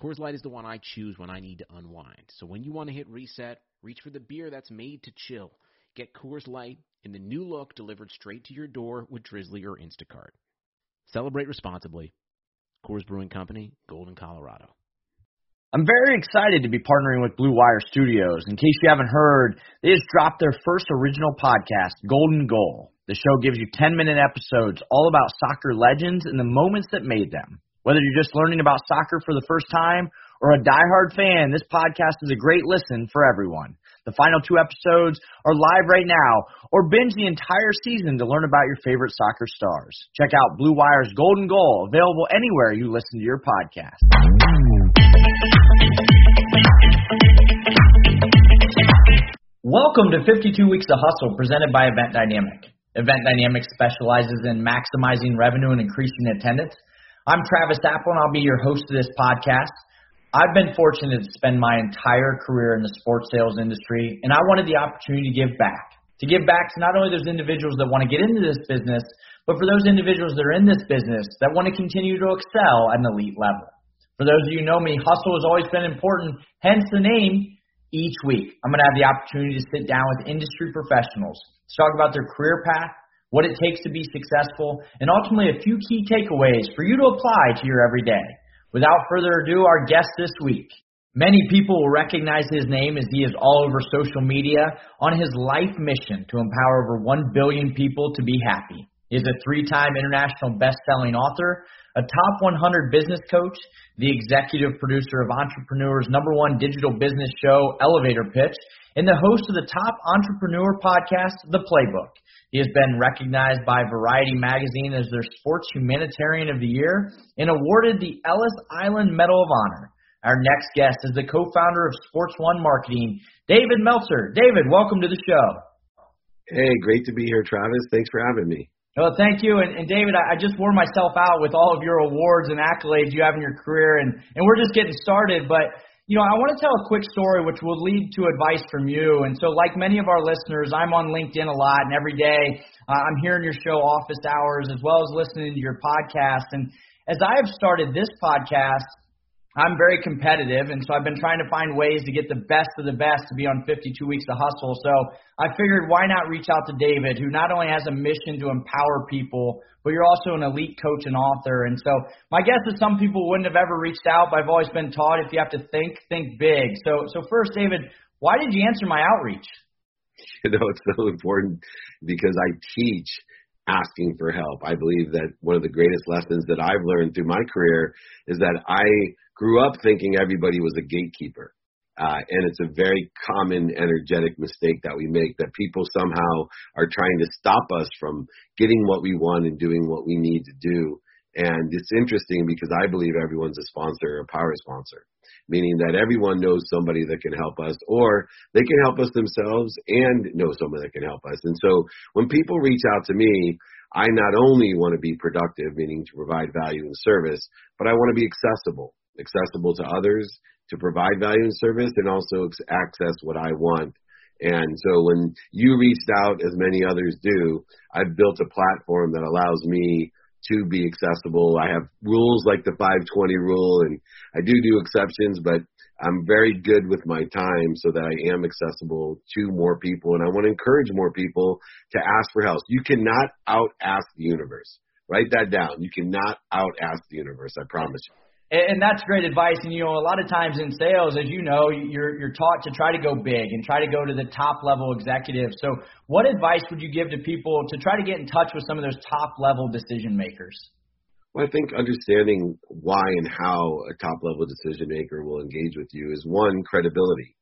Coors Light is the one I choose when I need to unwind. So when you want to hit reset, reach for the beer that's made to chill. Get Coors Light in the new look delivered straight to your door with Drizzly or Instacart. Celebrate responsibly. Coors Brewing Company, Golden, Colorado. I'm very excited to be partnering with Blue Wire Studios. In case you haven't heard, they just dropped their first original podcast, Golden Goal. The show gives you 10 minute episodes all about soccer legends and the moments that made them. Whether you're just learning about soccer for the first time or a diehard fan, this podcast is a great listen for everyone. The final two episodes are live right now, or binge the entire season to learn about your favorite soccer stars. Check out Blue Wire's Golden Goal, available anywhere you listen to your podcast. Welcome to 52 Weeks of Hustle, presented by Event Dynamic. Event Dynamic specializes in maximizing revenue and increasing attendance. I'm Travis Apple, and I'll be your host of this podcast. I've been fortunate to spend my entire career in the sports sales industry, and I wanted the opportunity to give back. To give back to not only those individuals that want to get into this business, but for those individuals that are in this business that want to continue to excel at an elite level. For those of you who know me, hustle has always been important, hence the name. Each week, I'm going to have the opportunity to sit down with industry professionals to talk about their career path, what it takes to be successful, and ultimately a few key takeaways for you to apply to your everyday. Without further ado, our guest this week. Many people will recognize his name as he is all over social media on his life mission to empower over 1 billion people to be happy. He is a three time international best selling author, a top 100 business coach, the executive producer of Entrepreneur's number one digital business show, Elevator Pitch, and the host of the top entrepreneur podcast, The Playbook. He has been recognized by Variety Magazine as their Sports Humanitarian of the Year and awarded the Ellis Island Medal of Honor. Our next guest is the co-founder of Sports One Marketing, David Meltzer. David, welcome to the show. Hey, great to be here, Travis. Thanks for having me. Well, thank you. And, and David, I, I just wore myself out with all of your awards and accolades you have in your career, and, and we're just getting started. But you know, I want to tell a quick story which will lead to advice from you. And so, like many of our listeners, I'm on LinkedIn a lot, and every day uh, I'm hearing your show office hours as well as listening to your podcast. And as I have started this podcast, I'm very competitive, and so I've been trying to find ways to get the best of the best to be on 52 Weeks of Hustle. So I figured why not reach out to David, who not only has a mission to empower people, but you're also an elite coach and author. And so my guess is some people wouldn't have ever reached out, but I've always been taught if you have to think, think big. So, so first, David, why did you answer my outreach? You know, it's so important because I teach asking for help. I believe that one of the greatest lessons that I've learned through my career is that I grew up thinking everybody was a gatekeeper. Uh, and it's a very common energetic mistake that we make that people somehow are trying to stop us from getting what we want and doing what we need to do. And it's interesting because I believe everyone's a sponsor, or a power sponsor, meaning that everyone knows somebody that can help us or they can help us themselves and know someone that can help us. And so when people reach out to me, I not only want to be productive, meaning to provide value and service, but I want to be accessible accessible to others, to provide value and service, and also access what I want. And so when you reached out, as many others do, I've built a platform that allows me to be accessible. I have rules like the 520 rule, and I do do exceptions, but I'm very good with my time so that I am accessible to more people. And I want to encourage more people to ask for help. You cannot out ask the universe. Write that down. You cannot out ask the universe. I promise you and that's great advice. And you know, a lot of times in sales, as you know, you're you're taught to try to go big and try to go to the top level executives. So, what advice would you give to people to try to get in touch with some of those top level decision makers? Well, I think understanding why and how a top level decision maker will engage with you is one credibility,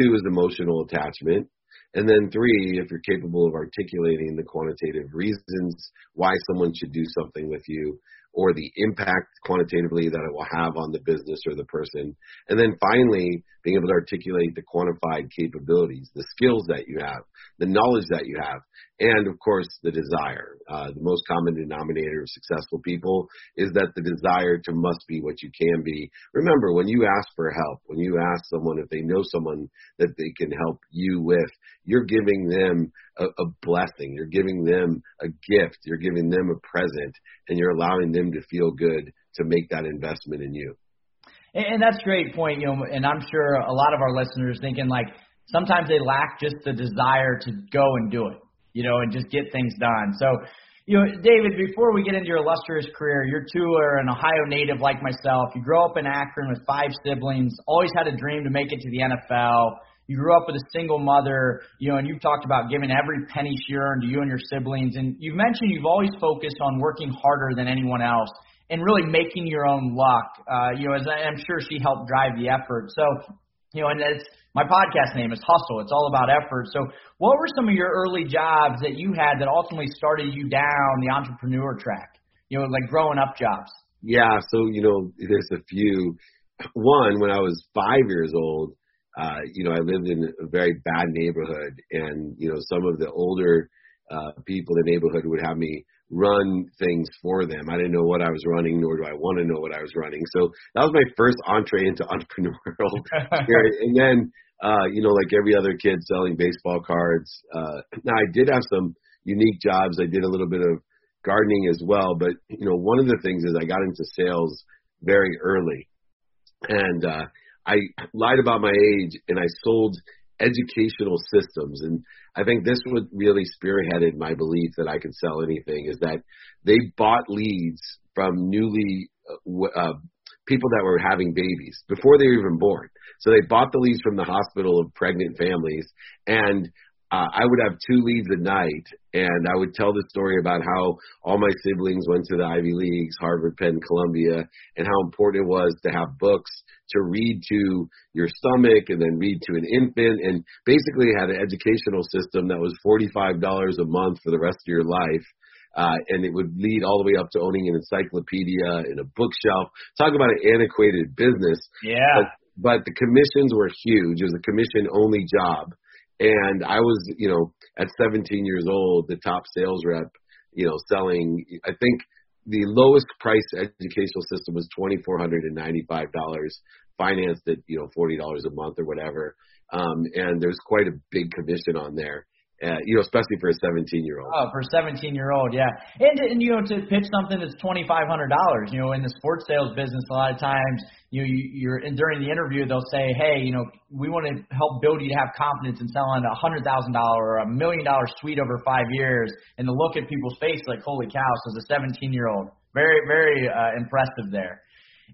two is emotional attachment, and then three, if you're capable of articulating the quantitative reasons why someone should do something with you, or the impact quantitatively that it will have on the business or the person. And then finally, being able to articulate the quantified capabilities, the skills that you have, the knowledge that you have, and of course the desire. Uh, the most common denominator of successful people is that the desire to must be what you can be. Remember, when you ask for help, when you ask someone if they know someone that they can help you with, you're giving them a, a blessing. You're giving them a gift. You're giving them a present, and you're allowing them to feel good to make that investment in you. And that's a great point, you know, and I'm sure a lot of our listeners thinking like sometimes they lack just the desire to go and do it you know, and just get things done. So, you know, David, before we get into your illustrious career, you're two are an Ohio native like myself. You grew up in Akron with five siblings, always had a dream to make it to the NFL. You grew up with a single mother, you know, and you've talked about giving every penny she earned to you and your siblings. And you've mentioned you've always focused on working harder than anyone else and really making your own luck. Uh, you know, as I, I'm sure she helped drive the effort. So, you know, and it's my podcast name is Hustle. It's all about effort. So, what were some of your early jobs that you had that ultimately started you down the entrepreneur track? You know, like growing up jobs. Yeah. So, you know, there's a few. One, when I was five years old, uh, you know, I lived in a very bad neighborhood, and you know, some of the older uh, people in the neighborhood would have me run things for them. I didn't know what I was running, nor do I want to know what I was running. So that was my first entree into entrepreneurial and then, uh, you know, like every other kid selling baseball cards. Uh, now I did have some unique jobs. I did a little bit of gardening as well. But, you know, one of the things is I got into sales very early. And, uh, I lied about my age and I sold educational systems. And I think this would really spearheaded my belief that I could sell anything is that they bought leads from newly uh, uh, people that were having babies before they were even born. So they bought the leads from the hospital of pregnant families and uh, I would have two leads a night, and I would tell the story about how all my siblings went to the Ivy Leagues, Harvard, Penn, Columbia, and how important it was to have books to read to your stomach and then read to an infant, and basically had an educational system that was $45 a month for the rest of your life. Uh, and it would lead all the way up to owning an encyclopedia and a bookshelf. Talk about an antiquated business. Yeah. But, but the commissions were huge. It was a commission only job and I was, you know, at 17 years old, the top sales rep, you know, selling, I think the lowest price educational system was $2,495, financed at, you know, $40 a month or whatever. Um, and there's quite a big commission on there uh, you know, especially for a 17 year old. Oh, for a 17 year old, yeah. And, and you know, to pitch something that's $2,500, you know, in the sports sales business, a lot of times, you know, you, you're and during the interview, they'll say, hey, you know, we want to help build you to have confidence in selling a hundred thousand dollar or a million dollar suite over five years, and to look at people's face like, holy cow, so as a 17 year old, very, very uh, impressive there.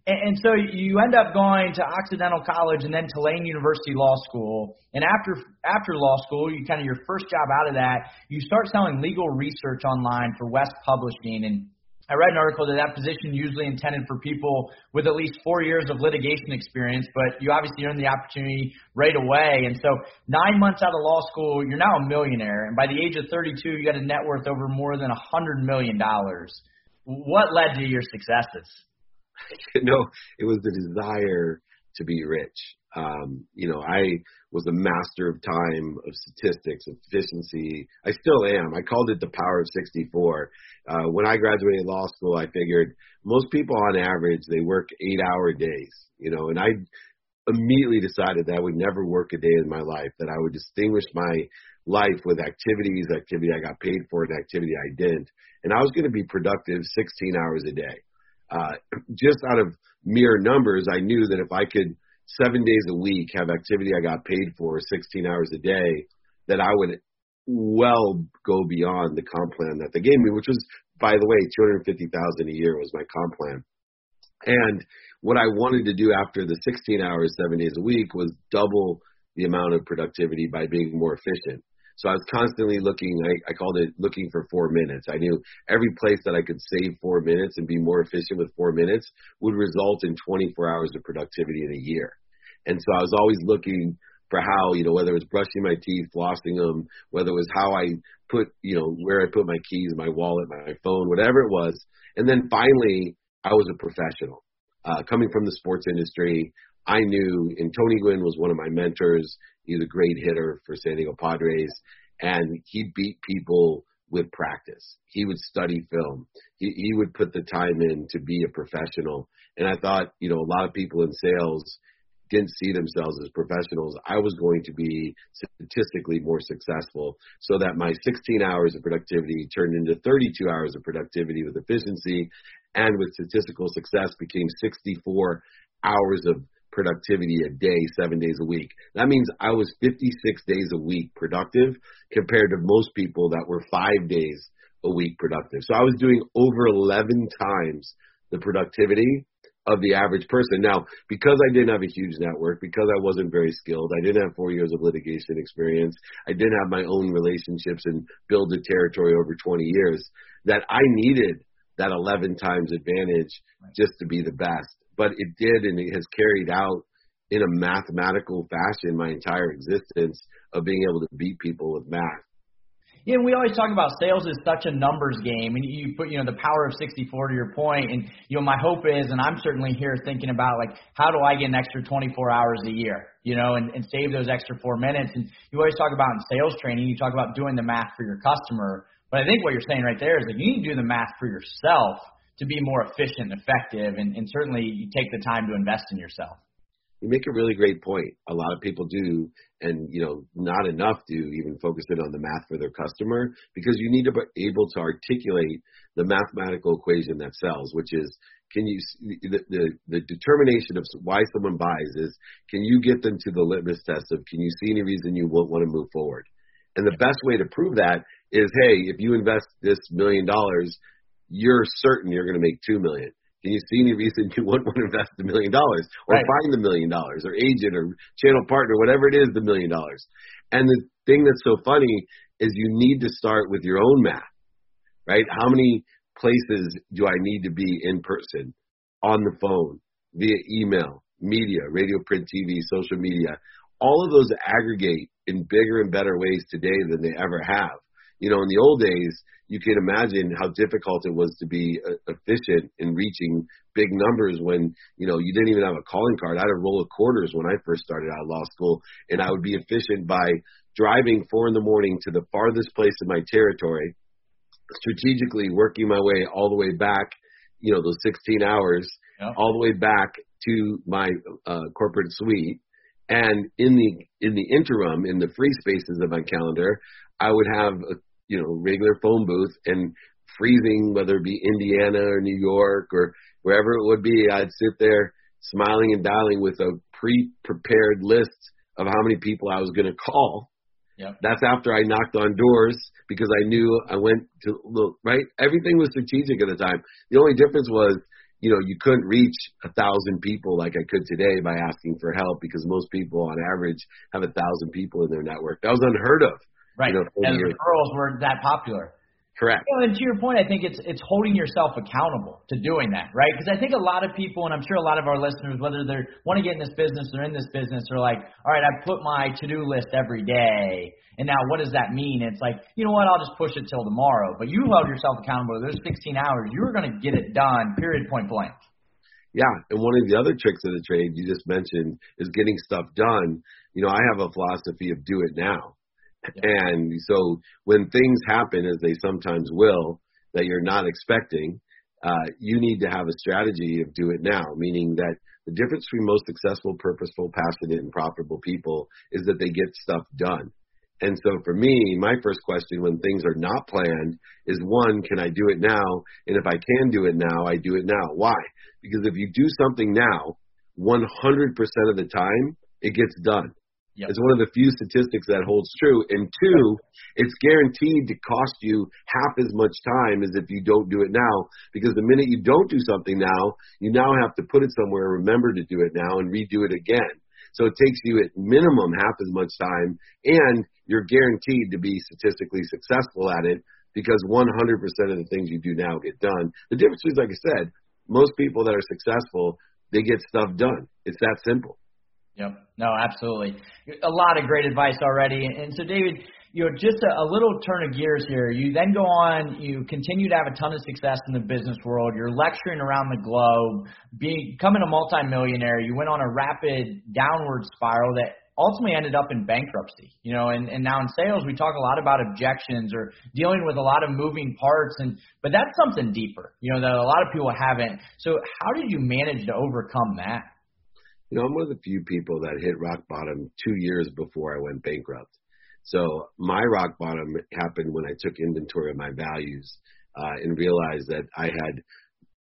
And, and so you end up going to Occidental College and then Tulane University Law School. And after after law school, you kind of your first job out of that, you start selling legal research online for West Publishing. And I read an article that that position usually intended for people with at least four years of litigation experience, but you obviously earned the opportunity right away. And so nine months out of law school, you're now a millionaire. And by the age of 32, you got a net worth over more than a hundred million dollars. What led to your successes? you know, it was the desire to be rich. Um, you know, I was a master of time, of statistics, of efficiency. I still am. I called it the power of 64. Uh, when I graduated law school, I figured most people on average, they work eight hour days, you know, and I immediately decided that I would never work a day in my life, that I would distinguish my life with activities, activity I got paid for, and activity I didn't. And I was going to be productive 16 hours a day uh, just out of mere numbers, I knew that if I could seven days a week have activity I got paid for 16 hours a day, that I would well go beyond the comp plan that they gave me, which was, by the way, 250,000 a year was my comp plan. And what I wanted to do after the 16 hours, seven days a week was double the amount of productivity by being more efficient. So I was constantly looking, I, I called it looking for four minutes. I knew every place that I could save four minutes and be more efficient with four minutes would result in 24 hours of productivity in a year. And so I was always looking for how, you know, whether it was brushing my teeth, flossing them, whether it was how I put, you know, where I put my keys, my wallet, my phone, whatever it was. And then finally, I was a professional. Uh, coming from the sports industry, I knew, and Tony Gwynn was one of my mentors. He's a great hitter for San Diego Padres, and he beat people with practice. He would study film. He, he would put the time in to be a professional. And I thought, you know, a lot of people in sales didn't see themselves as professionals. I was going to be statistically more successful so that my 16 hours of productivity turned into 32 hours of productivity with efficiency and with statistical success became 64 hours of productivity a day, seven days a week. That means I was 56 days a week productive compared to most people that were five days a week productive. So I was doing over 11 times the productivity of the average person. Now, because I didn't have a huge network, because I wasn't very skilled, I didn't have four years of litigation experience, I didn't have my own relationships and build a territory over 20 years, that I needed that 11 times advantage just to be the best but it did, and it has carried out in a mathematical fashion my entire existence of being able to beat people with math. Yeah, and we always talk about sales is such a numbers game, and you put you know the power of 64 to your point, and you know my hope is, and I'm certainly here thinking about like how do I get an extra 24 hours a year, you know, and, and save those extra four minutes. And you always talk about in sales training, you talk about doing the math for your customer, but I think what you're saying right there is that you need to do the math for yourself to be more efficient and effective, and, and certainly you take the time to invest in yourself. You make a really great point. A lot of people do, and you know, not enough do even focus in on the math for their customer because you need to be able to articulate the mathematical equation that sells, which is can you the, the the determination of why someone buys is can you get them to the litmus test of can you see any reason you won't want to move forward and the best way to prove that is hey if you invest this million dollars you're certain you're going to make two million. Can you see any reason you wouldn't want to invest a million dollars or right. find the million dollars or agent or channel partner, whatever it is, the million dollars? And the thing that's so funny is you need to start with your own math, right? How many places do I need to be in person, on the phone, via email, media, radio, print, TV, social media? All of those aggregate in bigger and better ways today than they ever have. You know, in the old days, you can imagine how difficult it was to be uh, efficient in reaching big numbers when you know you didn't even have a calling card. I had a roll of quarters when I first started out of law school, and I would be efficient by driving four in the morning to the farthest place in my territory, strategically working my way all the way back, you know, those 16 hours, yeah. all the way back to my uh, corporate suite. And in the in the interim, in the free spaces of my calendar, I would have a you know, regular phone booth and freezing, whether it be Indiana or New York or wherever it would be, I'd sit there smiling and dialing with a pre-prepared list of how many people I was going to call. Yep. That's after I knocked on doors because I knew I went to look right. Everything was strategic at the time. The only difference was, you know, you couldn't reach a thousand people like I could today by asking for help because most people on average have a thousand people in their network. That was unheard of. Right. You know, and referrals were that popular. Correct. You know, and to your point, I think it's it's holding yourself accountable to doing that, right? Because I think a lot of people, and I'm sure a lot of our listeners, whether they want to get in this business or in this business, are like, all right, I put my to-do list every day, and now what does that mean? It's like, you know what? I'll just push it till tomorrow. But you held yourself accountable. Those 16 hours, you were going to get it done. Period. Point blank. Yeah, and one of the other tricks of the trade you just mentioned is getting stuff done. You know, I have a philosophy of do it now. And so when things happen, as they sometimes will, that you're not expecting, uh, you need to have a strategy of do it now, meaning that the difference between most successful, purposeful, passionate, and profitable people is that they get stuff done. And so for me, my first question when things are not planned is one, can I do it now? And if I can do it now, I do it now. Why? Because if you do something now, 100% of the time, it gets done. Yep. It's one of the few statistics that holds true. And two, it's guaranteed to cost you half as much time as if you don't do it now. Because the minute you don't do something now, you now have to put it somewhere, remember to do it now, and redo it again. So it takes you at minimum half as much time, and you're guaranteed to be statistically successful at it because 100% of the things you do now get done. The difference is, like I said, most people that are successful, they get stuff done. It's that simple. Yep. No, absolutely. A lot of great advice already. And so, David, you know, just a, a little turn of gears here. You then go on, you continue to have a ton of success in the business world. You're lecturing around the globe, becoming a multimillionaire. You went on a rapid downward spiral that ultimately ended up in bankruptcy. You know, and, and now in sales we talk a lot about objections or dealing with a lot of moving parts and but that's something deeper, you know, that a lot of people haven't. So how did you manage to overcome that? You know, I'm one of the few people that hit rock bottom two years before I went bankrupt. So my rock bottom happened when I took inventory of my values uh, and realized that I had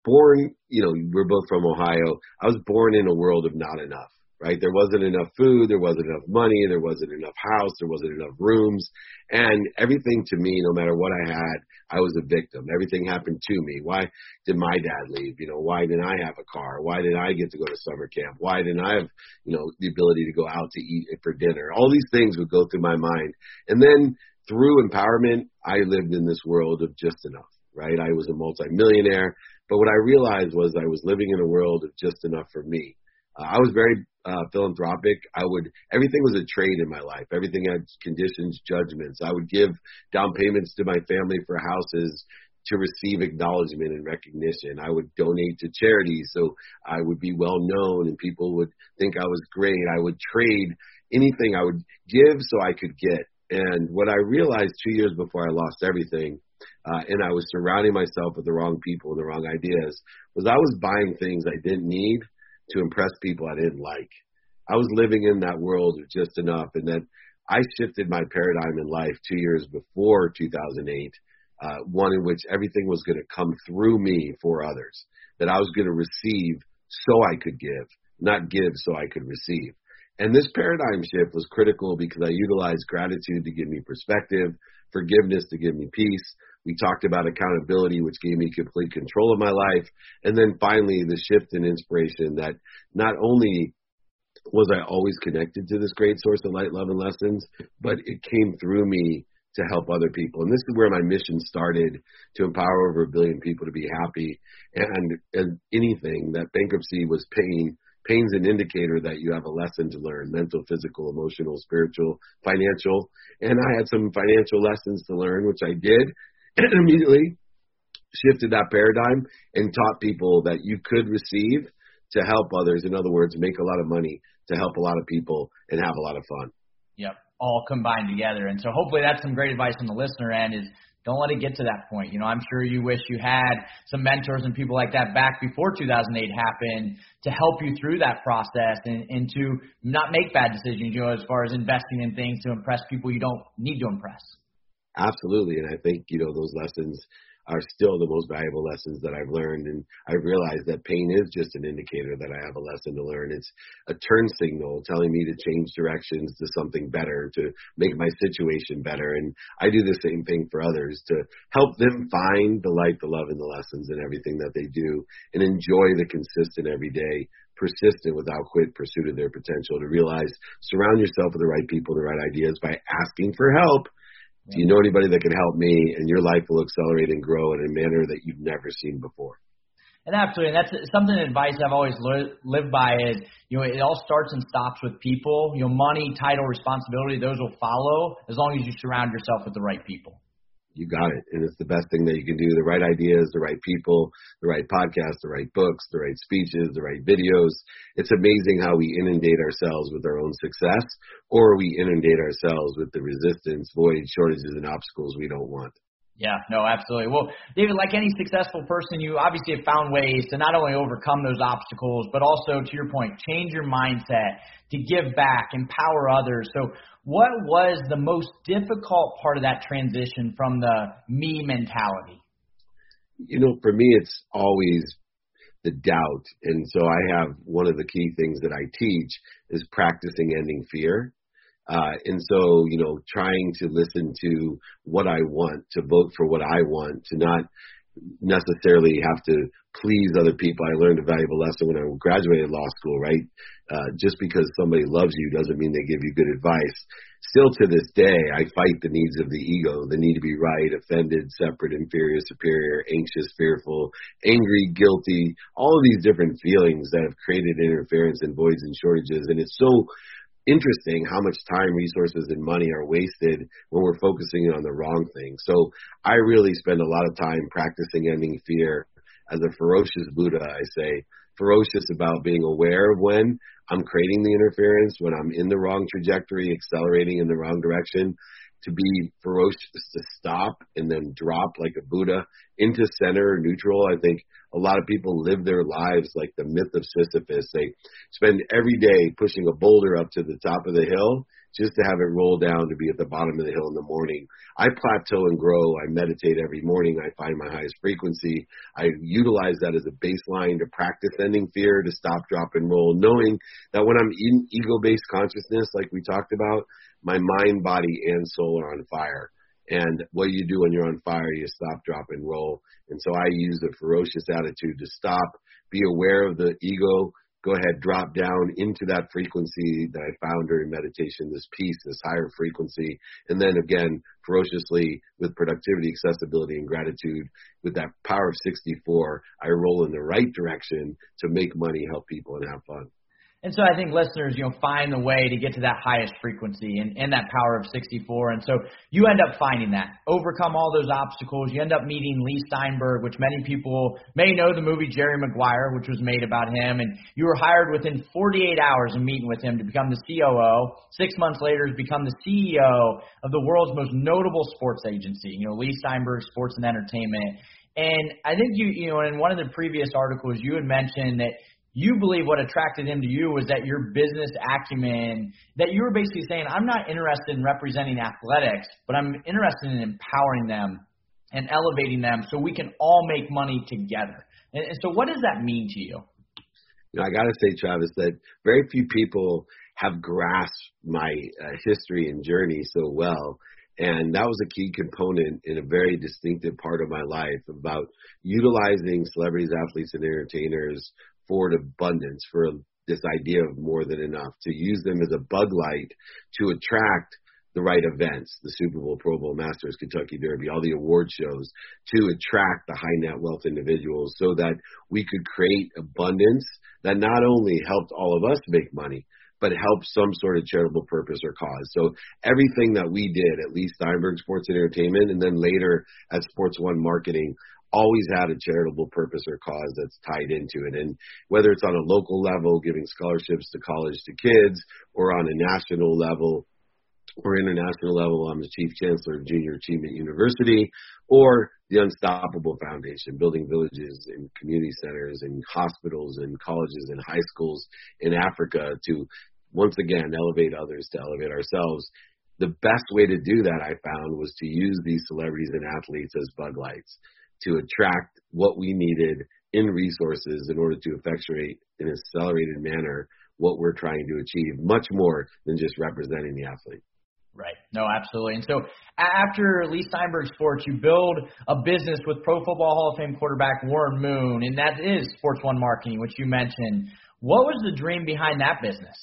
born, you know, we're both from Ohio. I was born in a world of not enough right? There wasn't enough food, there wasn't enough money, there wasn't enough house, there wasn't enough rooms, and everything to me, no matter what I had, I was a victim. Everything happened to me. Why did my dad leave? You know, why didn't I have a car? Why didn't I get to go to summer camp? Why didn't I have, you know, the ability to go out to eat for dinner? All these things would go through my mind. And then through empowerment, I lived in this world of just enough, right? I was a multimillionaire, but what I realized was I was living in a world of just enough for me. Uh, I was very uh, philanthropic. I would everything was a trade in my life. Everything had conditions, judgments. I would give down payments to my family for houses to receive acknowledgement and recognition. I would donate to charities so I would be well known and people would think I was great. I would trade anything I would give so I could get. And what I realized two years before I lost everything, uh, and I was surrounding myself with the wrong people and the wrong ideas, was I was buying things I didn't need to impress people I didn't like. I was living in that world of just enough, and then I shifted my paradigm in life two years before 2008, uh, one in which everything was going to come through me for others, that I was going to receive so I could give, not give so I could receive. And this paradigm shift was critical because I utilized gratitude to give me perspective, forgiveness to give me peace, we talked about accountability, which gave me complete control of my life. And then finally, the shift in inspiration that not only was I always connected to this great source of light, love, and lessons, but it came through me to help other people. And this is where my mission started to empower over a billion people to be happy. And, and anything that bankruptcy was pain, pain's an indicator that you have a lesson to learn mental, physical, emotional, spiritual, financial. And I had some financial lessons to learn, which I did and immediately shifted that paradigm and taught people that you could receive to help others. In other words, make a lot of money to help a lot of people and have a lot of fun. Yep, all combined together. And so hopefully that's some great advice from the listener end is don't let it get to that point. You know, I'm sure you wish you had some mentors and people like that back before 2008 happened to help you through that process and, and to not make bad decisions, you know, as far as investing in things to impress people you don't need to impress. Absolutely. And I think, you know, those lessons are still the most valuable lessons that I've learned. And I realized that pain is just an indicator that I have a lesson to learn. It's a turn signal telling me to change directions to something better, to make my situation better. And I do the same thing for others to help them find the light, the love, and the lessons in everything that they do and enjoy the consistent everyday persistent without quit pursuit of their potential to realize surround yourself with the right people the right ideas by asking for help do you know anybody that can help me? And your life will accelerate and grow in a manner that you've never seen before. And absolutely, that's something advice I've always li- lived by is you know it all starts and stops with people. You know, money, title, responsibility, those will follow as long as you surround yourself with the right people you got it. And it's the best thing that you can do. The right ideas, the right people, the right podcasts, the right books, the right speeches, the right videos. It's amazing how we inundate ourselves with our own success or we inundate ourselves with the resistance, void, shortages, and obstacles we don't want. Yeah, no, absolutely. Well, David, like any successful person, you obviously have found ways to not only overcome those obstacles, but also, to your point, change your mindset, to give back, empower others. So, what was the most difficult part of that transition from the me mentality? You know, for me, it's always the doubt. And so I have one of the key things that I teach is practicing ending fear. Uh, and so, you know, trying to listen to what I want, to vote for what I want, to not necessarily have to please other people. I learned a valuable lesson when I graduated law school, right? Uh, just because somebody loves you doesn't mean they give you good advice. Still to this day, I fight the needs of the ego, the need to be right, offended, separate, inferior, superior, anxious, fearful, angry, guilty, all of these different feelings that have created interference and voids and shortages. And it's so interesting how much time, resources, and money are wasted when we're focusing on the wrong thing. So I really spend a lot of time practicing ending fear. As a ferocious Buddha, I say, ferocious about being aware of when I'm creating the interference, when I'm in the wrong trajectory, accelerating in the wrong direction, to be ferocious to stop and then drop like a Buddha into center neutral. I think a lot of people live their lives like the myth of Sisyphus. They spend every day pushing a boulder up to the top of the hill just to have it roll down to be at the bottom of the hill in the morning. I plateau and grow. I meditate every morning. I find my highest frequency. I utilize that as a baseline to practice ending fear, to stop, drop, and roll, knowing that when I'm in ego based consciousness, like we talked about, my mind, body, and soul are on fire. And what you do when you're on fire, you stop, drop, and roll. And so I use a ferocious attitude to stop, be aware of the ego, go ahead, drop down into that frequency that I found during meditation, this peace, this higher frequency. And then again, ferociously with productivity, accessibility, and gratitude, with that power of 64, I roll in the right direction to make money, help people, and have fun. And so I think listeners, you know, find the way to get to that highest frequency and, and that power of 64. And so you end up finding that, overcome all those obstacles. You end up meeting Leigh Steinberg, which many people may know the movie Jerry Maguire, which was made about him. And you were hired within 48 hours of meeting with him to become the COO. Six months later, has become the CEO of the world's most notable sports agency, you know, Leigh Steinberg Sports and Entertainment. And I think you, you know, in one of the previous articles, you had mentioned that you believe what attracted him to you was that your business acumen, that you were basically saying, I'm not interested in representing athletics, but I'm interested in empowering them and elevating them so we can all make money together. And, and so, what does that mean to you? You know, I got to say, Travis, that very few people have grasped my uh, history and journey so well. And that was a key component in a very distinctive part of my life about utilizing celebrities, athletes, and entertainers afford abundance for this idea of more than enough, to use them as a bug light to attract the right events, the Super Bowl, Pro Bowl, Masters, Kentucky Derby, all the award shows, to attract the high net wealth individuals so that we could create abundance that not only helped all of us make money, but helped some sort of charitable purpose or cause. So everything that we did, at Leigh Steinberg Sports and Entertainment, and then later at Sports One Marketing, always had a charitable purpose or cause that's tied into it. And whether it's on a local level, giving scholarships to college to kids, or on a national level or international level, I'm the Chief Chancellor of Junior Achievement University, or the Unstoppable Foundation, building villages and community centers and hospitals and colleges and high schools in Africa to once again elevate others, to elevate ourselves. The best way to do that, I found, was to use these celebrities and athletes as bug lights to attract what we needed in resources in order to effectuate in an accelerated manner what we're trying to achieve, much more than just representing the athlete. Right. No, absolutely. And so after Leigh Steinberg Sports, you build a business with Pro Football Hall of Fame quarterback Warren Moon, and that is Sports One Marketing, which you mentioned. What was the dream behind that business?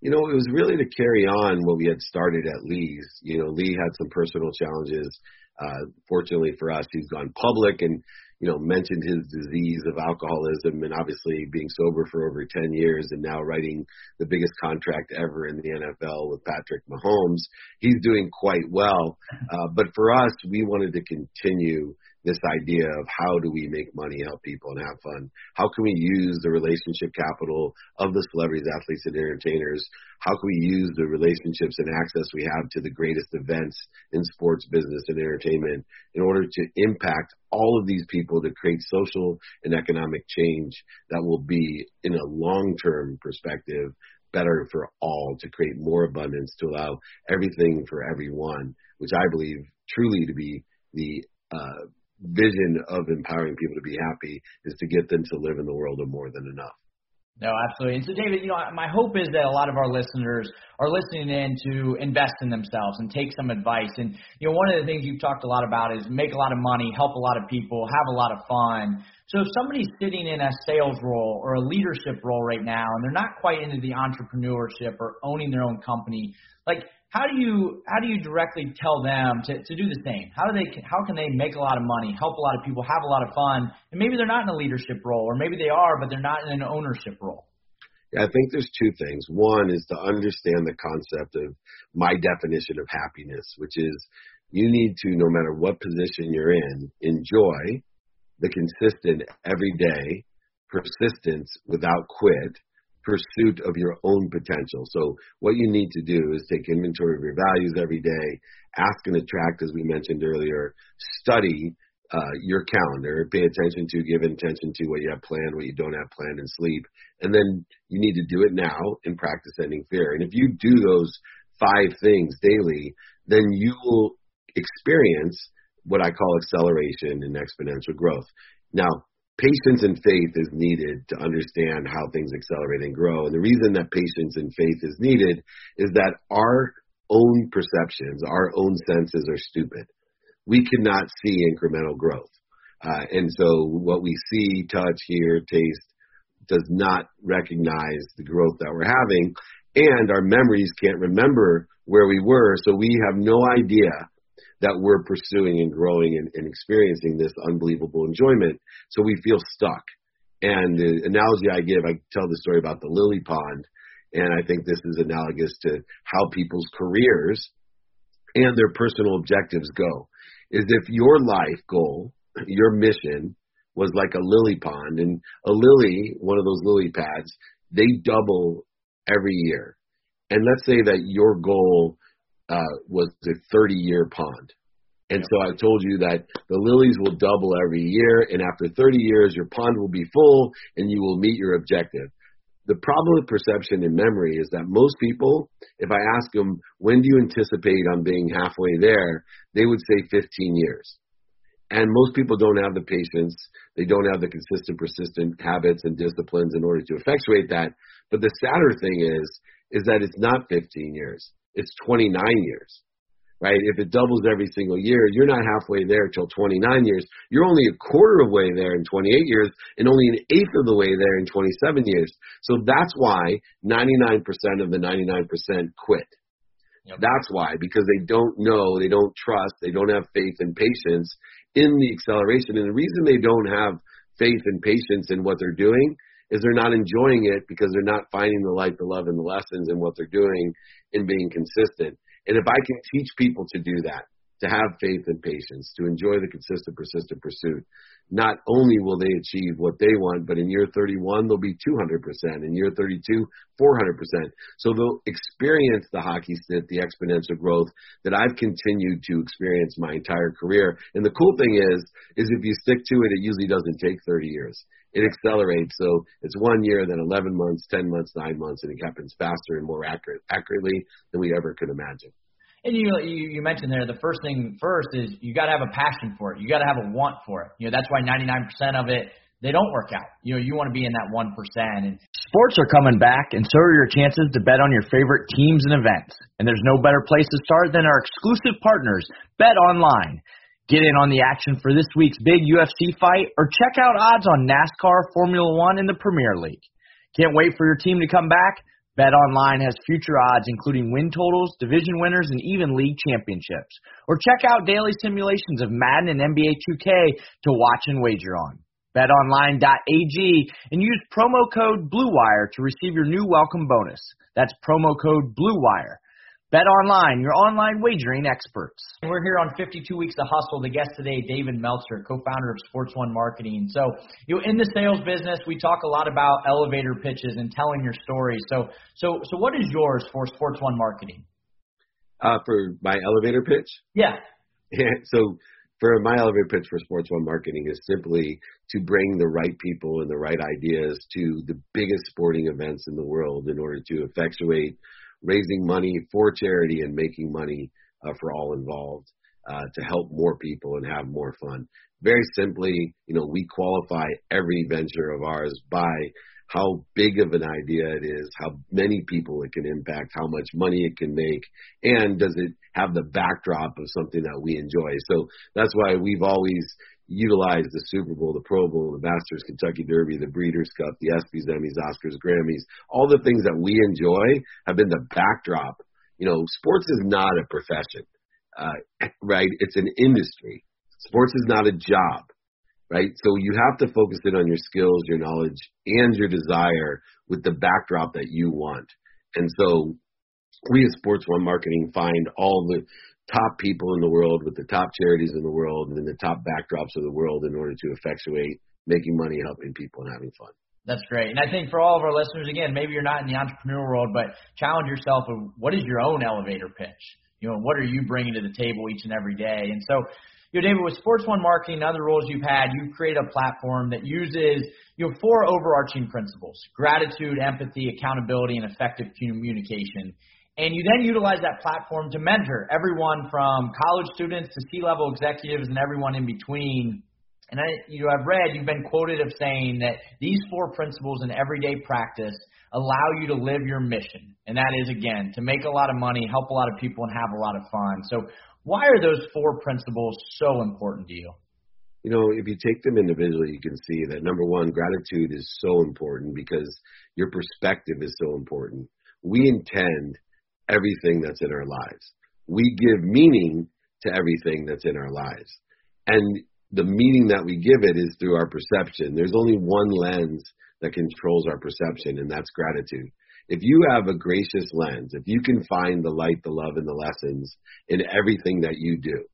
You know, it was really to carry on what we had started at Leigh's. You know, Lee had some personal challenges uh, fortunately for us, he's gone public and you know mentioned his disease of alcoholism and obviously being sober for over 10 years and now writing the biggest contract ever in the NFL with Patrick Mahomes. He's doing quite well, uh, but for us, we wanted to continue this idea of how do we make money, help people, and have fun? How can we use the relationship capital of the celebrities, athletes, and entertainers? How can we use the relationships and access we have to the greatest events in sports, business, and entertainment in order to impact all of these people to create social and economic change that will be, in a long term perspective, better for all to create more abundance, to allow everything for everyone, which I believe truly to be the uh, vision of empowering people to be happy is to get them to live in the world of more than enough. No, absolutely. And so, David, you know, my hope is that a lot of our listeners are listening in to invest in themselves and take some advice. And, you know, one of the things you've talked a lot about is make a lot of money, help a lot of people, have a lot of fun. So if somebody's sitting in a sales role or a leadership role right now and they're not quite into the entrepreneurship or owning their own company, like how do you how do you directly tell them to, to do the same? How do they how can they make a lot of money, help a lot of people, have a lot of fun, and maybe they're not in a leadership role, or maybe they are, but they're not in an ownership role. Yeah, I think there's two things. One is to understand the concept of my definition of happiness, which is you need to, no matter what position you're in, enjoy the consistent everyday persistence without quit pursuit of your own potential. So what you need to do is take inventory of your values every day, ask and attract, as we mentioned earlier, study uh, your calendar, pay attention to, give attention to what you have planned, what you don't have planned, and sleep. And then you need to do it now and practice ending fear. And if you do those five things daily, then you will experience what I call acceleration and exponential growth. Now, patience and faith is needed to understand how things accelerate and grow. And the reason that patience and faith is needed is that our own perceptions, our own senses are stupid. We cannot see incremental growth. Uh, and so what we see, touch, hear, taste does not recognize the growth that we're having. And our memories can't remember where we were. So we have no idea that we're pursuing and growing and, and experiencing this unbelievable enjoyment. So we feel stuck. And the analogy I give, I tell the story about the lily pond, and I think this is analogous to how people's careers and their personal objectives go. Is if your life goal, your mission, was like a lily pond, and a lily, one of those lily pads, they double every year. And let's say that your goal uh, was a 30 year pond. And so I told you that the lilies will double every year, and after 30 years, your pond will be full and you will meet your objective. The problem with perception and memory is that most people, if I ask them, when do you anticipate on being halfway there, they would say 15 years. And most people don't have the patience, they don't have the consistent, persistent habits and disciplines in order to effectuate that. But the sadder thing is, is that it's not 15 years it's 29 years, right? If it doubles every single year, you're not halfway there till 29 years. You're only a quarter of the way there in 28 years and only an eighth of the way there in 27 years. So that's why 99% of the 99% quit. Yep. That's why, because they don't know, they don't trust, they don't have faith and patience in the acceleration. And the reason they don't have faith and patience in what they're doing is they're not enjoying it because they're not finding the light, the love, and the lessons in what they're doing and being consistent. And if I can teach people to do that, to have faith and patience, to enjoy the consistent, persistent pursuit, not only will they achieve what they want, but in year 31, they'll be 200%. In year 32, 400%. So they'll experience the hockey stick, the exponential growth that I've continued to experience my entire career. And the cool thing is, is if you stick to it, it usually doesn't take 30 years. It accelerates. So it's one year, then 11 months, 10 months, nine months, and it happens faster and more accurate, accurately than we ever could imagine. And you, you you mentioned there the first thing first is you got to have a passion for it. You got to have a want for it. You know that's why 99% of it they don't work out. You know you want to be in that one percent. And sports are coming back, and so are your chances to bet on your favorite teams and events. And there's no better place to start than our exclusive partners, Bet Online. Get in on the action for this week's big UFC fight, or check out odds on NASCAR, Formula One, and the Premier League. Can't wait for your team to come back? BetOnline has future odds including win totals, division winners, and even league championships. Or check out daily simulations of Madden and NBA 2K to watch and wager on. BetOnline.ag and use promo code BLUEWIRE to receive your new welcome bonus. That's promo code BLUEWIRE. Bet Online, your online wagering experts. We're here on 52 Weeks of Hustle. The guest today, David Meltzer, co-founder of Sports One Marketing. So, you know, in the sales business, we talk a lot about elevator pitches and telling your story. So, so, so, what is yours for Sports One Marketing? Uh, for my elevator pitch? Yeah. Yeah. So, for my elevator pitch for Sports One Marketing is simply to bring the right people and the right ideas to the biggest sporting events in the world in order to effectuate raising money for charity and making money uh, for all involved uh, to help more people and have more fun. Very simply, you know, we qualify every venture of ours by how big of an idea it is, how many people it can impact, how much money it can make, and does it have the backdrop of something that we enjoy. So that's why we've always utilized the Super Bowl, the Pro Bowl, the Masters, Kentucky Derby, the Breeders' Cup, the ESPYS, Emmys, Oscars, Grammys, all the things that we enjoy have been the backdrop. You know, sports is not a profession, uh, right? It's an industry. Sports is not a job right? So you have to focus in on your skills, your knowledge, and your desire with the backdrop that you want. And so we at Sports One Marketing find all the top people in the world with the top charities in the world and the top backdrops of the world in order to effectuate making money, helping people, and having fun. That's great. And I think for all of our listeners, again, maybe you're not in the entrepreneur world, but challenge yourself of what is your own elevator pitch? You know, what are you bringing to the table each and every day? And so you know, David, with Sports One Marketing and other roles you've had, you've created a platform that uses you know four overarching principles: gratitude, empathy, accountability, and effective communication. And you then utilize that platform to mentor everyone from college students to C-level executives and everyone in between. And I, you know, I've read you've been quoted of saying that these four principles in everyday practice allow you to live your mission, and that is again to make a lot of money, help a lot of people, and have a lot of fun. So, why are those four principles so important to you? You know, if you take them individually, you can see that number one, gratitude is so important because your perspective is so important. We intend everything that's in our lives. We give meaning to everything that's in our lives. And the meaning that we give it is through our perception. There's only one lens that controls our perception, and that's gratitude if you have a gracious lens, if you can find the light, the love, and the lessons in everything that you do,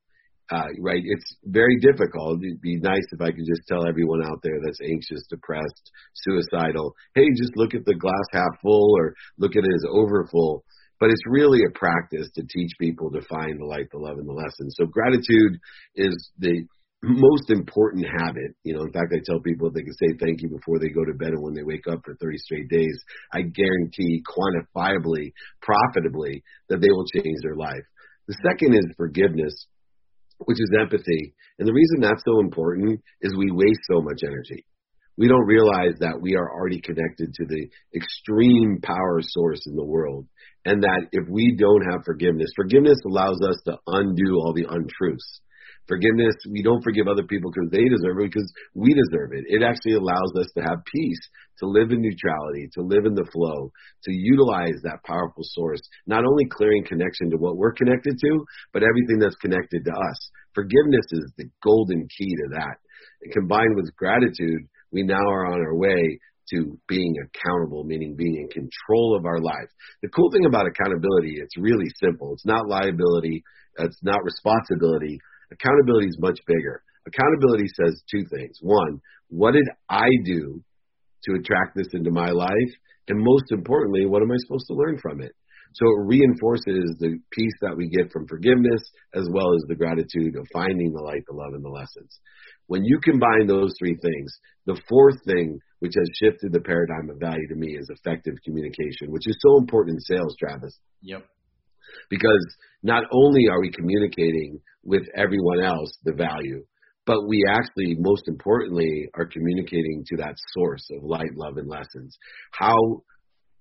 uh, right? It's very difficult. It'd be nice if I could just tell everyone out there that's anxious, depressed, suicidal, hey, just look at the glass half full or look at it as over full. But it's really a practice to teach people to find the light, the love, and the lessons. So gratitude is the most important habit. You know, in fact, I tell people they can say thank you before they go to bed and when they wake up for 30 straight days, I guarantee quantifiably, profitably, that they will change their life. The second is forgiveness, which is empathy. And the reason that's so important is we waste so much energy. We don't realize that we are already connected to the extreme power source in the world. And that if we don't have forgiveness, forgiveness allows us to undo all the untruths Forgiveness, we don't forgive other people because they deserve it, because we deserve it. It actually allows us to have peace, to live in neutrality, to live in the flow, to utilize that powerful source, not only clearing connection to what we're connected to, but everything that's connected to us. Forgiveness is the golden key to that. And combined with gratitude, we now are on our way to being accountable, meaning being in control of our lives. The cool thing about accountability, it's really simple. It's not liability, it's not responsibility, Accountability is much bigger. Accountability says two things. One, what did I do to attract this into my life? And most importantly, what am I supposed to learn from it? So it reinforces the peace that we get from forgiveness as well as the gratitude of finding the light, the love, and the lessons. When you combine those three things, the fourth thing which has shifted the paradigm of value to me is effective communication, which is so important in sales, Travis. Yep. Because not only are we communicating with everyone else the value, but we actually, most importantly, are communicating to that source of light, love, and lessons. How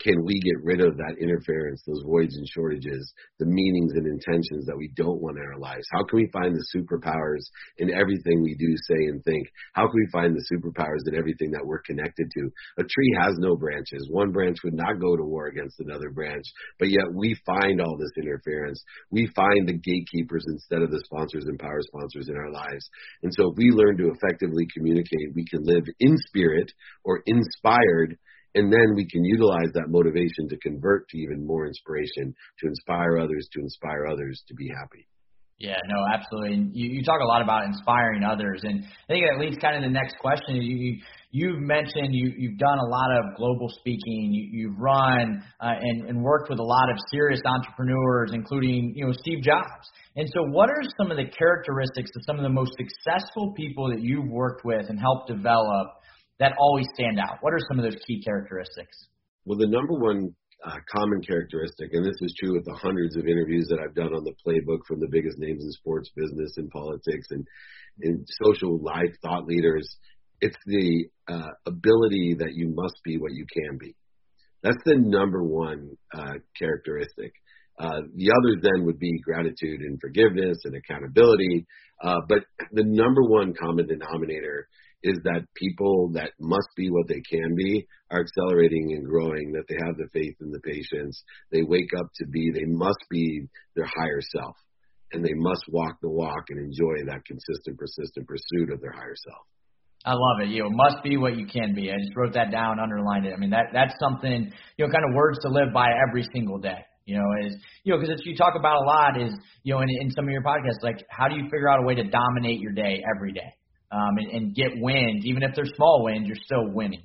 can we get rid of that interference, those voids and shortages, the meanings and intentions that we don't want in our lives? How can we find the superpowers in everything we do, say, and think? How can we find the superpowers in everything that we're connected to? A tree has no branches. One branch would not go to war against another branch, but yet we find all this interference. We find the gatekeepers instead of the sponsors and power sponsors in our lives. And so if we learn to effectively communicate, we can live in spirit or inspired and then we can utilize that motivation to convert to even more inspiration, to inspire others, to inspire others to be happy. Yeah, no, absolutely. You, you talk a lot about inspiring others, and I think that leads kind of the next question. You, you've mentioned you, you've done a lot of global speaking. You, you've run uh, and, and worked with a lot of serious entrepreneurs, including you know Steve Jobs. And so, what are some of the characteristics of some of the most successful people that you've worked with and helped develop that always stand out? What are some of those key characteristics? Well, the number one uh, common characteristic, and this is true with the hundreds of interviews that I've done on the playbook from the biggest names in sports, business, and politics, and in social life thought leaders, it's the uh, ability that you must be what you can be. That's the number one uh, characteristic. Uh, the others then would be gratitude and forgiveness and accountability. Uh, but the number one common denominator is that people that must be what they can be are accelerating and growing, that they have the faith and the patience. They wake up to be, they must be their higher self. And they must walk the walk and enjoy that consistent, persistent pursuit of their higher self. I love it. You know, must be what you can be. I just wrote that down, underlined it. I mean, that that's something you know, kind of words to live by every single day. You know, is you know, because you talk about a lot is you know, in, in some of your podcasts, like how do you figure out a way to dominate your day every day, um, and, and get wins, even if they're small wins, you're still winning.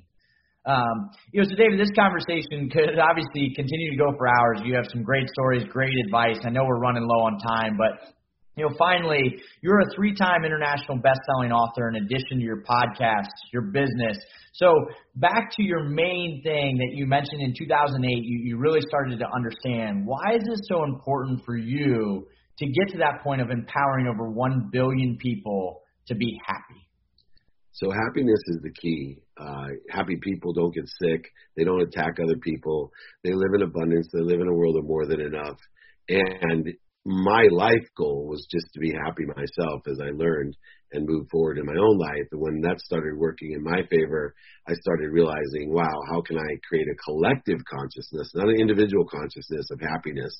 Um, you know, so David, this conversation could obviously continue to go for hours. You have some great stories, great advice. I know we're running low on time, but you know, finally, you're a three-time international best-selling author in addition to your podcast, your business. So back to your main thing that you mentioned in 2008, you, you really started to understand why is this so important for you to get to that point of empowering over 1 billion people to be happy? So happiness is the key. Uh, happy people don't get sick. They don't attack other people. They live in abundance. They live in a world of more than enough. And my life goal was just to be happy myself as I learned and move forward in my own life. And when that started working in my favor, I started realizing, wow, how can I create a collective consciousness, not an individual consciousness of happiness?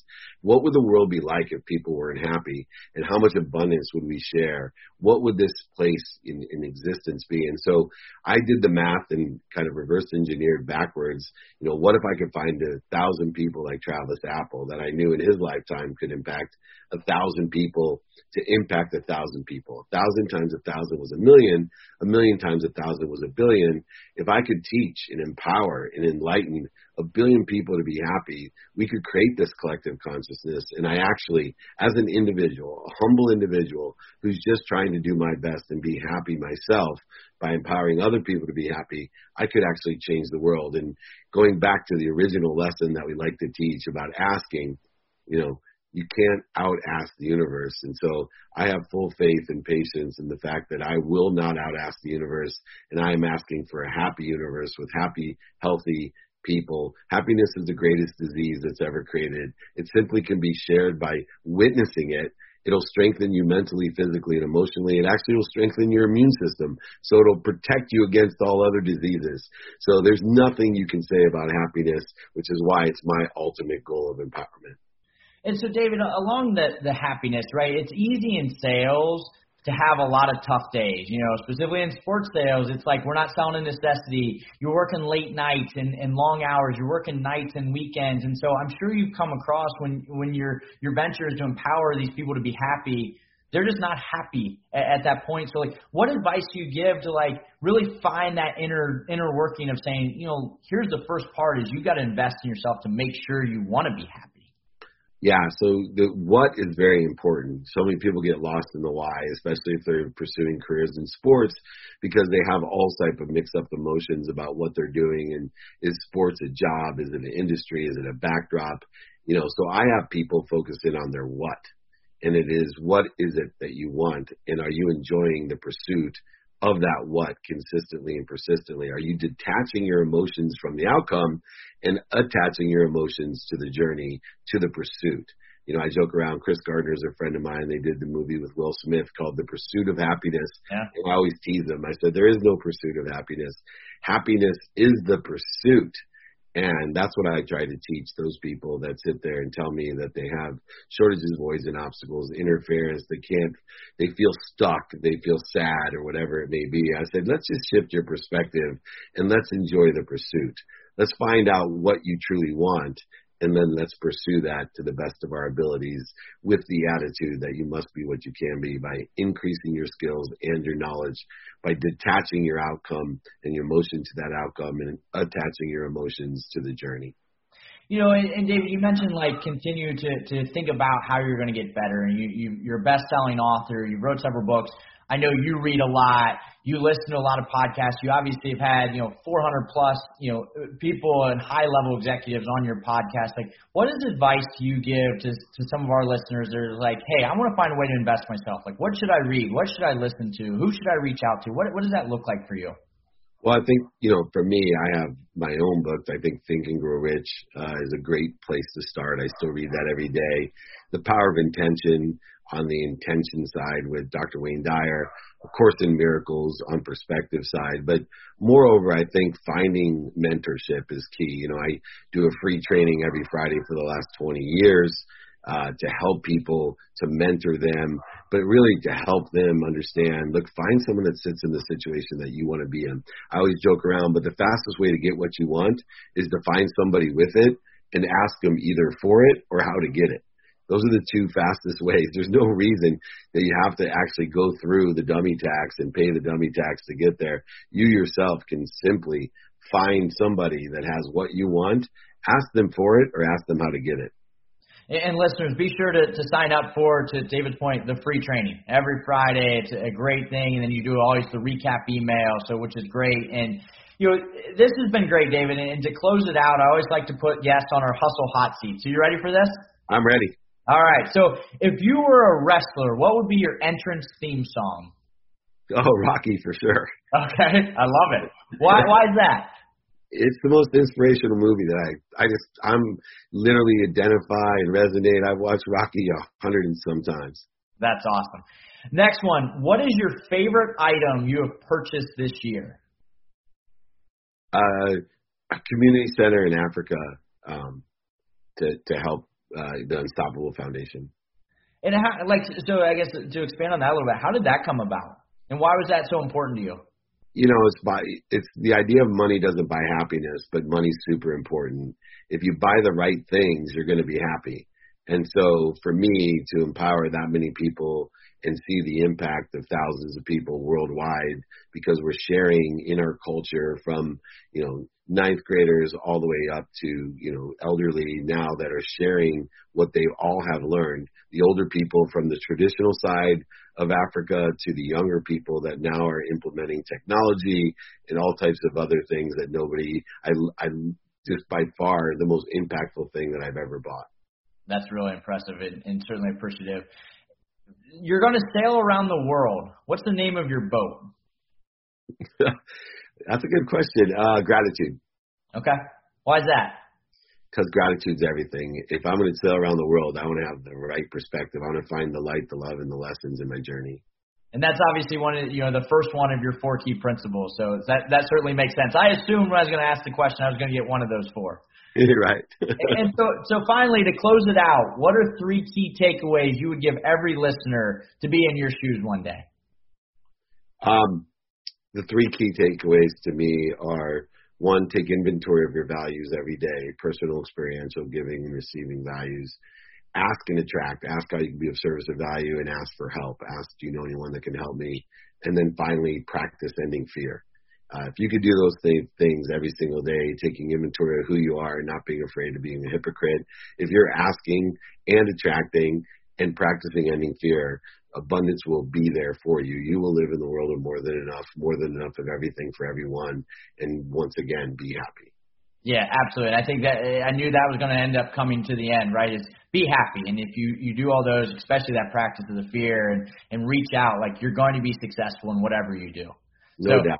What would the world be like if people weren't happy? And how much abundance would we share? What would this place in, in existence be? And so I did the math and kind of reverse engineered backwards. You know, what if I could find a thousand people like Travis Apple that I knew in his lifetime could impact a thousand people to impact a thousand people. A thousand times a thousand was a million. A million times a thousand was a billion. If I could teach and empower and enlighten a billion people to be happy, we could create this collective consciousness. And I actually, as an individual, a humble individual who's just trying to do my best and be happy myself by empowering other people to be happy, I could actually change the world. And going back to the original lesson that we like to teach about asking, you know, you can't out ask the universe. And so I have full faith and patience in the fact that I will not out ask the universe. And I am asking for a happy universe with happy, healthy people. Happiness is the greatest disease that's ever created. It simply can be shared by witnessing it. It'll strengthen you mentally, physically, and emotionally. It actually will strengthen your immune system. So it'll protect you against all other diseases. So there's nothing you can say about happiness, which is why it's my ultimate goal of empowerment. And so, David, along the the happiness, right? It's easy in sales to have a lot of tough days. You know, specifically in sports sales, it's like we're not selling a necessity. You're working late nights and, and long hours. You're working nights and weekends. And so I'm sure you've come across when when your your venture is to empower these people to be happy. They're just not happy at, at that point. So like, what advice do you give to like really find that inner inner working of saying, you know, here's the first part is you got to invest in yourself to make sure you want to be happy. Yeah, so the what is very important. So many people get lost in the why, especially if they're pursuing careers in sports, because they have all type of mixed up emotions about what they're doing. And is sports a job? Is it an industry? Is it a backdrop? You know, so I have people focus in on their what, and it is what is it that you want, and are you enjoying the pursuit of that what consistently and persistently? Are you detaching your emotions from the outcome and attaching your emotions to the journey, to the pursuit? You know, I joke around. Chris Gardner is a friend of mine. They did the movie with Will Smith called The Pursuit of Happiness. Yeah. And I always tease them. I said, there is no pursuit of happiness. Happiness is the pursuit. And that's what I try to teach those people that sit there and tell me that they have shortages, voids, and obstacles, interference. They can't, they feel stuck, they feel sad, or whatever it may be. I said, let's just shift your perspective and let's enjoy the pursuit. Let's find out what you truly want and then let's pursue that to the best of our abilities with the attitude that you must be what you can be by increasing your skills and your knowledge, by detaching your outcome and your emotion to that outcome and attaching your emotions to the journey. You know, and, and David, you mentioned like continue to to think about how you're going to get better, and you, you you're a best-selling author. You wrote several books. I know you read a lot. You listen to a lot of podcasts. You obviously have had, you know, 400 plus, you know, people and high level executives on your podcast. Like, what is advice you give to, to some of our listeners that are like, hey, I want to find a way to invest myself. Like, what should I read? What should I listen to? Who should I reach out to? What, what does that look like for you? Well, I think, you know, for me, I have my own books. I think Think and Grow Rich uh, is a great place to start. I still read that every day. The Power of Intention on the intention side with Dr. Wayne Dyer, of course, in Miracles on perspective side. But moreover, I think finding mentorship is key. You know, I do a free training every Friday for the last 20 years uh, to help people, to mentor them, but really to help them understand. Look, find someone that sits in the situation that you want to be in. I always joke around, but the fastest way to get what you want is to find somebody with it and ask them either for it or how to get it. Those are the two fastest ways. There's no reason that you have to actually go through the dummy tax and pay the dummy tax to get there. You yourself can simply find somebody that has what you want, ask them for it, or ask them how to get it. And listeners, be sure to, to sign up for, to David's point, the free training every Friday. It's a great thing, and then you do always the recap email, so which is great. And you know, this has been great, David. And to close it out, I always like to put guests on our hustle hot seat. So you ready for this? I'm ready. All right. So if you were a wrestler, what would be your entrance theme song? Oh, Rocky for sure. Okay, I love it. Why? Why is that? it's the most inspirational movie that I I just I'm literally identify and resonate. I've watched Rocky a hundred and sometimes. That's awesome. Next one. What is your favorite item you have purchased this year? Uh, a community center in Africa um, to to help uh, the Unstoppable Foundation. And how, like, so I guess to expand on that a little bit, how did that come about, and why was that so important to you? you know, it's by it's the idea of money doesn't buy happiness, but money's super important. If you buy the right things, you're going to be happy. And so for me to empower that many people and see the impact of thousands of people worldwide because we're sharing in our culture from, you know, ninth graders all the way up to, you know, elderly now that are sharing what they all have learned. The older people from the traditional side of Africa to the younger people that now are implementing technology and all types of other things that nobody, I, I just by far the most impactful thing that I've ever bought. That's really impressive and, and certainly appreciative. You're going to sail around the world. What's the name of your boat? That's a good question. Uh, gratitude. Okay. Why is that? Because gratitude's everything. If I'm going to sail around the world, I want to have the right perspective. I want to find the light, the love, and the lessons in my journey. And that's obviously one of you know the first one of your four key principles. So that that certainly makes sense. I assumed when I was going to ask the question, I was going to get one of those four. right. and so, so finally, to close it out, what are three key takeaways you would give every listener to be in your shoes one day? Um, the three key takeaways to me are one, take inventory of your values every day, personal, experiential, giving and receiving values. Ask and attract. Ask how you can be of service or value, and ask for help. Ask, do you know anyone that can help me? And then finally, practice ending fear. Uh, if you could do those th- things every single day, taking inventory of who you are and not being afraid of being a hypocrite, if you're asking and attracting and practicing ending fear, abundance will be there for you. You will live in the world of more than enough, more than enough of everything for everyone, and once again, be happy. Yeah, absolutely. I think that I knew that was going to end up coming to the end, right? Is be happy, and if you you do all those, especially that practice of the fear and and reach out, like you're going to be successful in whatever you do. No so, doubt.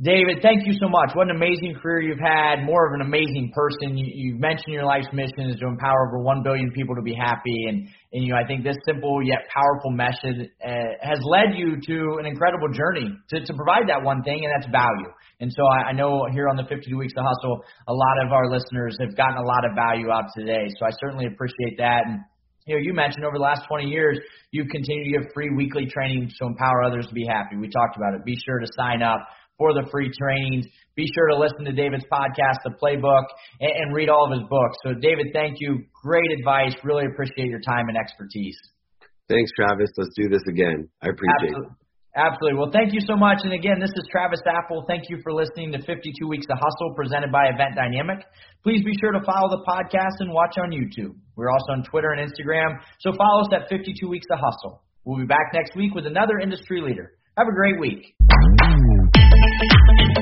David, thank you so much. What an amazing career you've had. More of an amazing person. You, you mentioned your life's mission is to empower over one billion people to be happy, and and you know I think this simple yet powerful message uh, has led you to an incredible journey to to provide that one thing, and that's value. And so I, I know here on the 52 Weeks to Hustle, a lot of our listeners have gotten a lot of value out today. So I certainly appreciate that. And you know, you mentioned over the last 20 years, you've continued to give free weekly training to empower others to be happy. We talked about it. Be sure to sign up for the free trainings. Be sure to listen to David's podcast, The Playbook, and, and read all of his books. So, David, thank you. Great advice. Really appreciate your time and expertise. Thanks, Travis. Let's do this again. I appreciate Absolutely. it. Absolutely. Well, thank you so much. And again, this is Travis Apple. Thank you for listening to 52 Weeks of Hustle presented by Event Dynamic. Please be sure to follow the podcast and watch on YouTube. We're also on Twitter and Instagram. So follow us at 52 Weeks of Hustle. We'll be back next week with another industry leader. Have a great week. Some